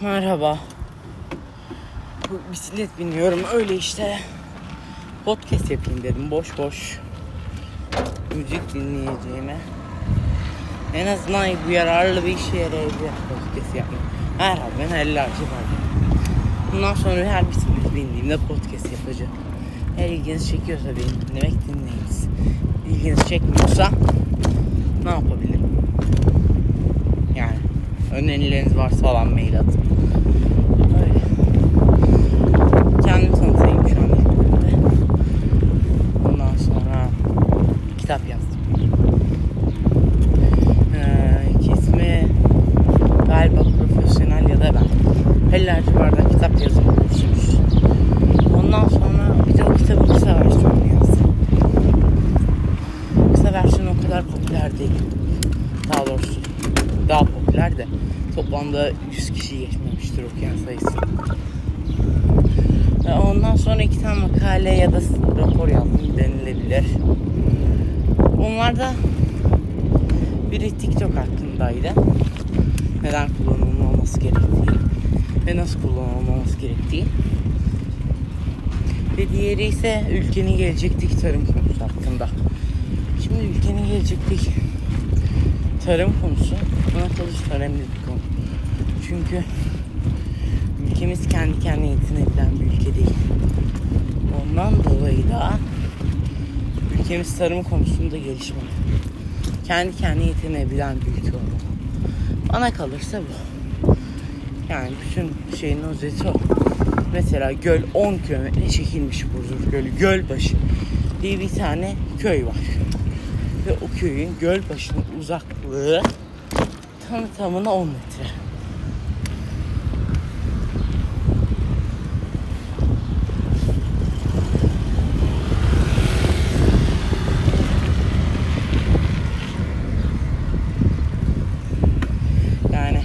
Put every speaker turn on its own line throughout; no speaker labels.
Merhaba. Bisiklet biniyorum öyle işte. Podcast yapayım dedim boş boş. Müzik dinleyeceğime. En azından bu yararlı bir işe yarayabilir podcast yapmak. Merhaba ben Halil Avcı Bundan sonra her bisiklet bindiğimde podcast yapacağım. Eğer ilginizi çekiyorsa beni dinlemek dinleyiniz. İlginizi çekmiyorsa ne yapabilirim? Önerileriniz varsa falan mail atın. Öyle. Kendimi tanıtayım şu an ilk. Ondan sonra kitap yazdım. Ee, galiba profesyonel ya da ben. Hellerci bardak kitap yazımı kursumuz. Ondan sonra bir de o kitabın kısa versiyonunu yazdım. Kısa versiyon o kadar popüler değil. Daha doğrusu daha popüler de toplamda 100 kişi geçmemiştir okuyan sayısı. Ve ondan sonra iki tane makale ya da rapor yazdım denilebilir. Onlar da biri TikTok hakkındaydı. Neden kullanılmaması gerektiği ve nasıl kullanılmaması gerektiği. Ve diğeri ise ülkenin gelecekteki tarım konusu hakkında. Şimdi ülkenin gelecekteki tarım konusu kalırsa önemli bir konu. Çünkü ülkemiz kendi kendine yetinebilen bir ülke değil. Ondan dolayı da ülkemiz tarım konusunda gelişmeli. Kendi kendine yetinebilen bir ülke olmalı. Bana kalırsa bu. Yani bütün şeyin özeti o. Mesela göl 10 kilometre çekilmiş Burdur Gölü. Gölbaşı diye bir tane köy var. Ve o köyün göl başının uzaklığı tam tamına 10 metre. Yani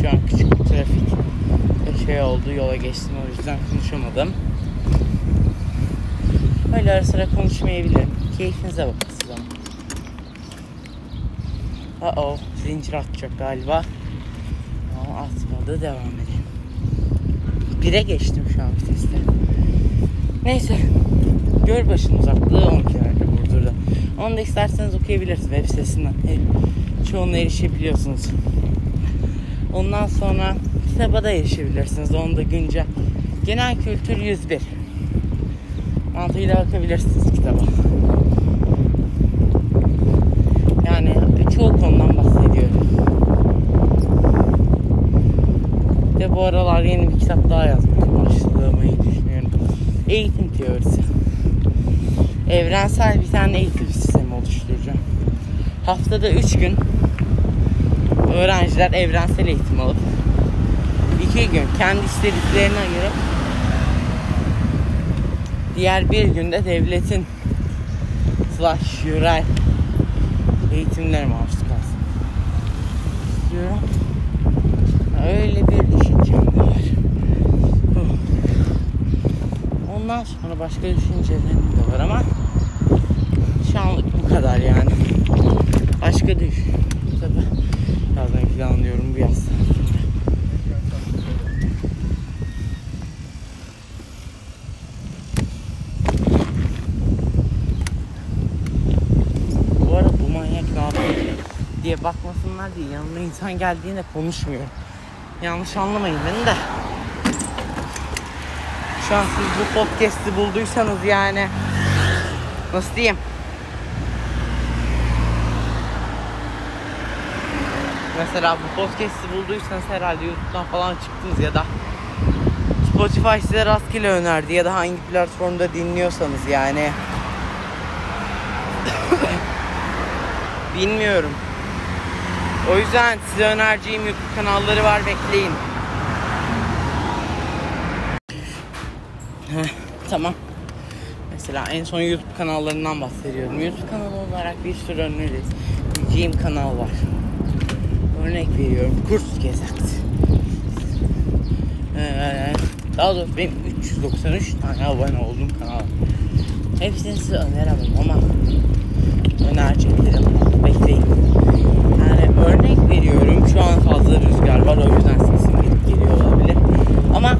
şu an küçük bir şey oldu yola geçtim o yüzden konuşamadım. Öyle ara sıra konuşmayabilirim. Keyfinize bakın siz ama. Aa, o zincir atacak galiba. Ama atmadı devam edelim. Bire geçtim şu an viteste. Neyse. Gölbaşı'nın uzaklığı 10 kilometre Burdur'da. Onu da isterseniz okuyabilirsiniz web sitesinden. He, Çoğuna erişebiliyorsunuz. Ondan sonra kitaba da erişebilirsiniz. Onu da güncel. Genel kültür 101. Mantığıyla bakabilirsiniz kitaba. Yani çoğu konudan bahsediyorum. Ve bu aralar yeni bir kitap daha yazmaya başlamayı düşünüyorum. Eğitim teorisi. Evrensel bir tane eğitim sistemi oluşturacağım. Haftada 3 gün öğrenciler evrensel eğitim alıp 2 gün kendi istediklerini ayırıp diğer bir günde devletin slash yürel eğitimlere maruz kalsın. İstiyorum. Öyle bir düşüncem var. Ondan sonra başka düşüncelerim de var ama şu anlık bu kadar yani. Başka düş. Tabi yazmayı planlıyorum bu yaz. Bu arada bu manyak ne yapıyor diye bakmasınlar diye yanına insan geldiğinde konuşmuyorum. Yanlış anlamayın beni de. Şu an siz bu podcast'i bulduysanız yani nasıl diyeyim? Mesela bu podcast'i bulduysanız herhalde YouTube'dan falan çıktınız ya da Spotify size rastgele önerdi ya da hangi platformda dinliyorsanız yani Bilmiyorum. O yüzden size önereceğim YouTube kanalları var bekleyin. Heh, tamam. Mesela en son YouTube kanallarından bahsediyorum. YouTube kanalı olarak bir sürü önereceğim kanal var. Örnek veriyorum. Kurs Gezet. Ee, daha doğrusu benim 393 tane abone olduğum kanal. Hepsini size öneremem ama önereceklerim var. Bekleyin. Örnek veriyorum şu an fazla rüzgar var o yüzden sesim gelip geliyor olabilir. Ama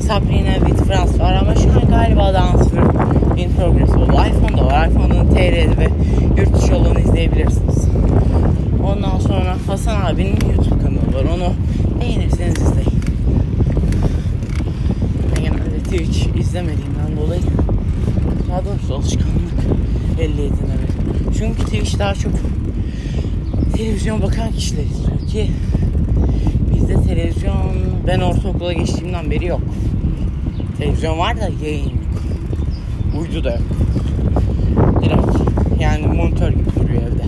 Sabrina with France var ama şu an galiba Dancer in Progress oldu. iPhone'da var. iPhone'un TR'de ve yurt dışı olanı izleyebilirsiniz. Ondan sonra Hasan abinin YouTube kanalı var. Onu beğenirseniz izleyin. Ben genelde Twitch izlemediğimden dolayı daha doğrusu alışkanlık belli edinemedim. Çünkü Twitch daha çok televizyon bakan kişiler izliyor ki bizde televizyon ben ortaokula geçtiğimden beri yok. Televizyon var da yayın yok. Uydu da yok. Direkt yani monitör gibi duruyor evde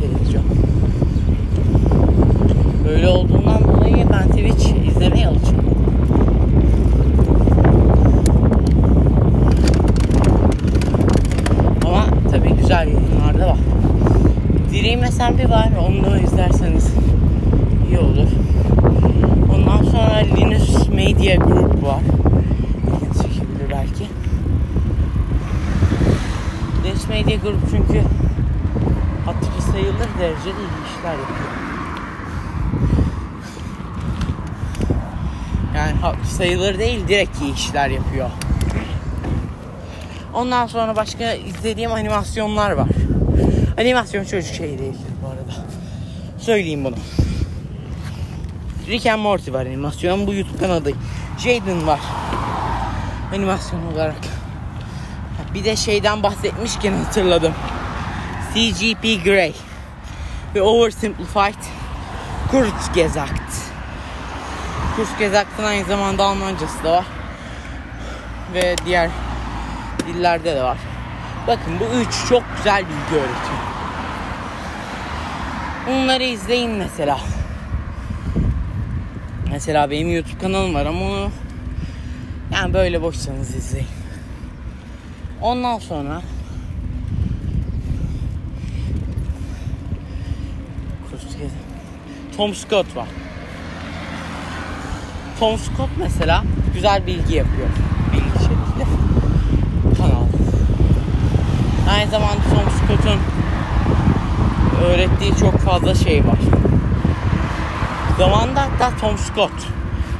televizyon. Böyle olduğundan dolayı ben Twitch izlemeye alışamadım. Ama tabii güzel yayınlar da var. Dream SMP var. Onu da izlerseniz iyi olur. Ondan sonra Linus Media Group var. İlginizi çekebilir belki. Linus Media Group çünkü hatırı sayılır derecede iyi işler yapıyor. Yani sayılır değil direkt iyi işler yapıyor. Ondan sonra başka izlediğim animasyonlar var. Animasyon çocuk şey değil bu arada. Söyleyeyim bunu. Rick and Morty var animasyon. Bu YouTube kanalı. Jaden var. Animasyon olarak. Bir de şeyden bahsetmişken hatırladım. CGP Grey ve Oversimplified Kurzgesagt. Kurzgesagt'ın aynı zamanda Almancası da var. Ve diğer dillerde de var. Bakın bu üç çok güzel bilgi öğretiyor. Bunları izleyin mesela. Mesela benim YouTube kanalım var ama yani böyle boşsanız izleyin. Ondan sonra Tom Scott var. Tom Scott mesela güzel bilgi yapıyor. Bilgi şekilde. Aynı zamanda Tom Scott'un öğrettiği çok fazla şey var. Zamanında hatta Tom Scott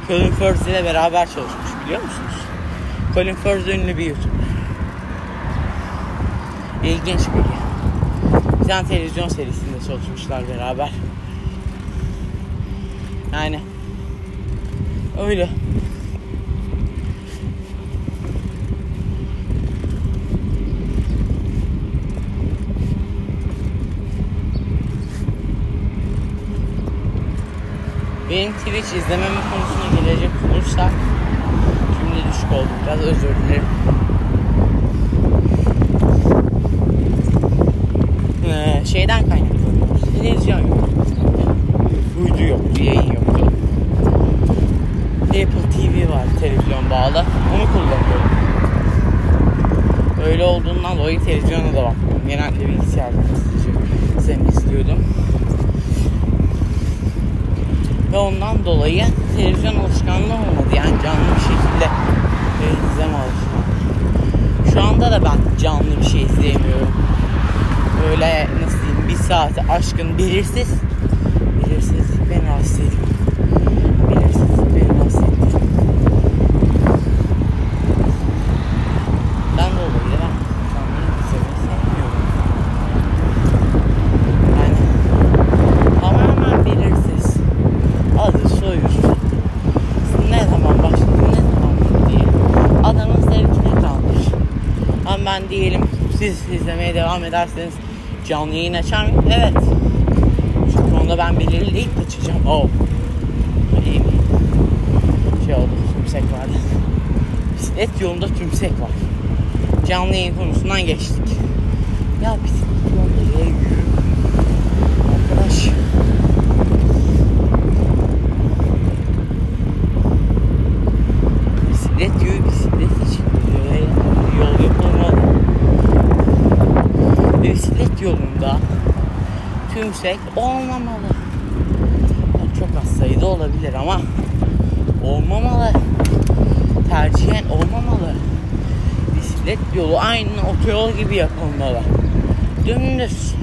Colin Firth ile beraber çalışmış biliyor musunuz? Colin Firth ünlü bir YouTuber. İlginç biri. Bir tane televizyon serisinde çalışmışlar beraber. Yani öyle. Benim Twitch izlemem konusuna gelecek olursak Şimdi düşük oldu biraz özür dilerim. Ee, şeyden kaynaklanıyor. Televizyon yok. Uydu yoktu, yayın yoktu. Apple TV var televizyon bağlı. Onu kullanıyorum. Öyle olduğundan dolayı televizyona da bakmıyorum. Genelde bilgisayardan izleyeceğim. izliyordum. Ve ondan dolayı televizyon alışkanlığı olmadı. Yani canlı bir şekilde izleme alışkanlığı. Şu anda da ben canlı bir şey izleyemiyorum. Böyle nasıl diyeyim bir saati aşkın belirsiz. Belirsizlik beni rahatsız ediyor. Belirsizlik beni rahatsız ediyor. Ben dolayı da ben canlı izlemeyi sevmiyorum. Yani tamamen belirsiz. Adı soyu ne zaman başladı ne zaman bitti adamın zevkine kalmış. Ama ben diyelim siz izlemeye devam ederseniz canlı yayın açar mıyım? Evet. Çünkü onda ben belirleyip açacağım. Oh. İyi mi? Şey oldu, tümsek vardı. Bisiklet yolunda tümsek var. Canlı yayın konusundan geçtik. Ya bisiklet yolunda yere yürü. Arkadaş. Bisiklet diyor, bisiklet için diyor. Yol yapılmalı. Bisiklet yolunda tümsek olmamalı. Çok az sayıda olabilir ama olmamalı. Tercihen olmamalı. Bisiklet yolu aynı otoyol gibi yapılmalı. Dümdüz.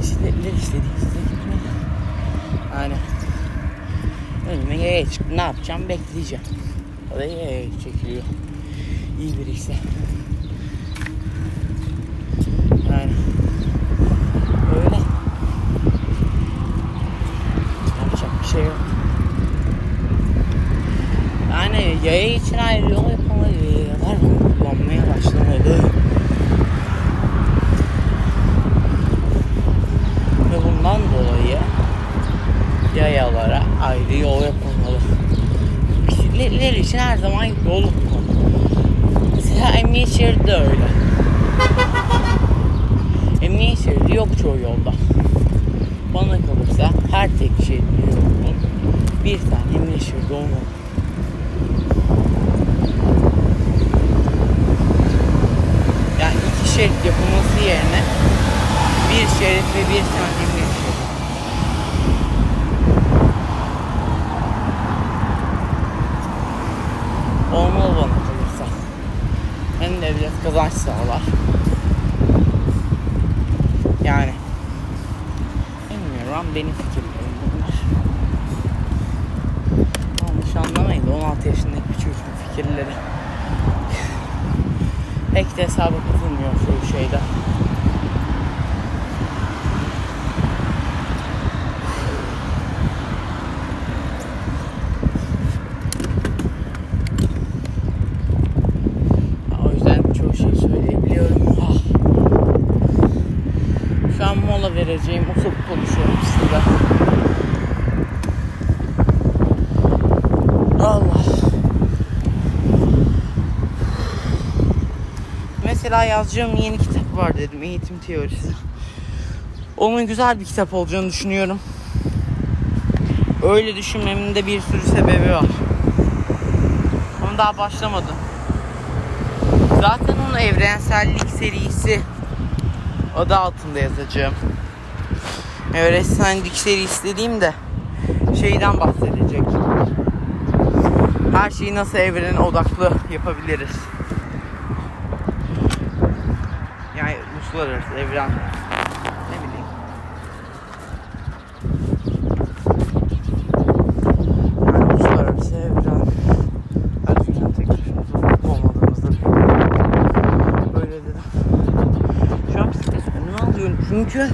Bisikletler istediğinizde gitmeli. Yani önüme yaya çıktı. Ne yapacağım? Bekleyeceğim. O da yaya çekiliyor. İyi birisi. Şey yok. Yani yaya için ayrı yol yapmalı. Yayalar kullanmaya başlamalı. Ve bundan dolayı yayalara ayrı yol yapılmalı. Bisikletliler için her zaman yol yapılmalı. Mesela emniyet şeridi öyle. Emniyet şeridi yok çoğu yolda. Bana kalırsa her tek şeritli yolun bir tane şeridi olmalı. Yani iki şerit yapılması yerine bir şerit ve bir tane şeridi. Olmalı bana kalırsa. Hem devlet kazanç sağlar. Yani bilmiyorum ama benim fikirlerim bunlar. Yanlış anlamayın 16 yaşındaki bir çocuğun fikirleri. Pek de hesaba katılmıyor şu şeyde. O yüzden çoğu şey söyleyebiliyorum. Ah. Şu an mola vereceğim. Oturup konuşuyorum size. Allah. Mesela yazacağım yeni kitap var dedim. Eğitim teorisi. Onun güzel bir kitap olacağını düşünüyorum. Öyle düşünmemin de bir sürü sebebi var. Ama daha başlamadım. Zaten onun evrensellik serisi adı altında yazacağım. Evrensellik serisi dediğimde şeyden bahsedecek. Her şeyi nasıl evrene odaklı yapabiliriz. Yani uluslararası evren ne bileyim. Yani uluslararası evren her dünya tek başımıza olmadığımızda Öyle dedim. Şu an bisiklet önüme alıyorum çünkü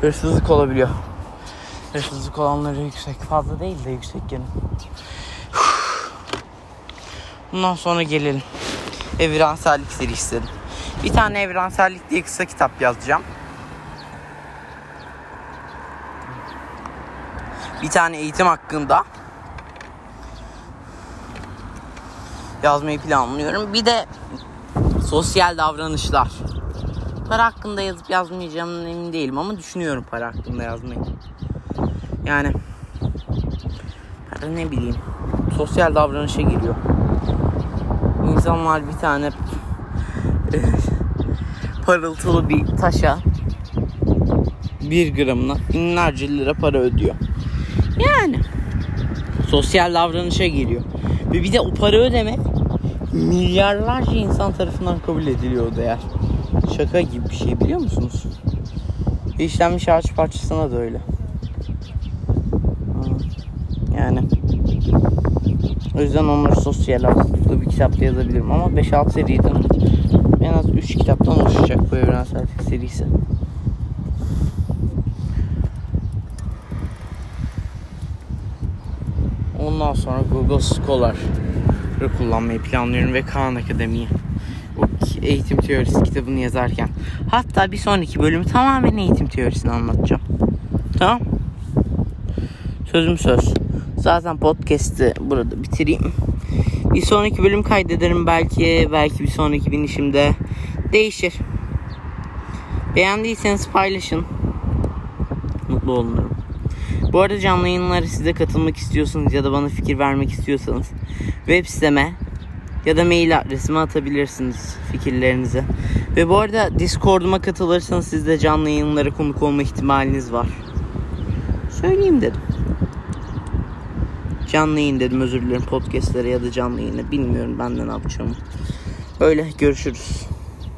hırsızlık olabiliyor. Hırsızlık olanları yüksek. Fazla değil de yüksek gene. Bundan sonra gelelim. Evrensellik serisi. Bir tane evrensellik diye kısa kitap yazacağım. Bir tane eğitim hakkında yazmayı planlıyorum. Bir de sosyal davranışlar. Para hakkında yazıp yazmayacağımdan emin değilim ama düşünüyorum para hakkında yazmayı. Yani para ne bileyim sosyal davranışa giriyor. İnsanlar bir tane parıltılı bir taşa bir gramına binlerce lira para ödüyor. Yani sosyal davranışa giriyor. Ve bir de o para ödemek milyarlarca insan tarafından kabul ediliyor o değer. Şaka gibi bir şey biliyor musunuz? İşlenmiş ağaç parçasına da öyle. Yani o yüzden onları sosyal ağırlıklı bir kitapta yazabilirim ama 5-6 seriden en az 3 kitaptan oluşacak bu evrensel serisi. Ondan sonra Google Scholar'ı kullanmayı planlıyorum ve Khan Akademi'yi o eğitim teorisi kitabını yazarken. Hatta bir sonraki bölümü tamamen eğitim teorisini anlatacağım. Tamam. Sözüm söz. Zaten podcast'i burada bitireyim. Bir sonraki bölüm kaydederim belki. Belki bir sonraki binişimde değişir. Beğendiyseniz paylaşın. Mutlu olurum. Bu arada canlı yayınlara size katılmak istiyorsanız ya da bana fikir vermek istiyorsanız web siteme ya da mail adresime atabilirsiniz fikirlerinizi. Ve bu arada Discord'uma katılırsanız siz de canlı yayınlara konuk olma ihtimaliniz var. Söyleyeyim dedim. Canlı yayın dedim özür dilerim podcastlere ya da canlı yayına bilmiyorum ben de ne yapacağımı. Öyle görüşürüz.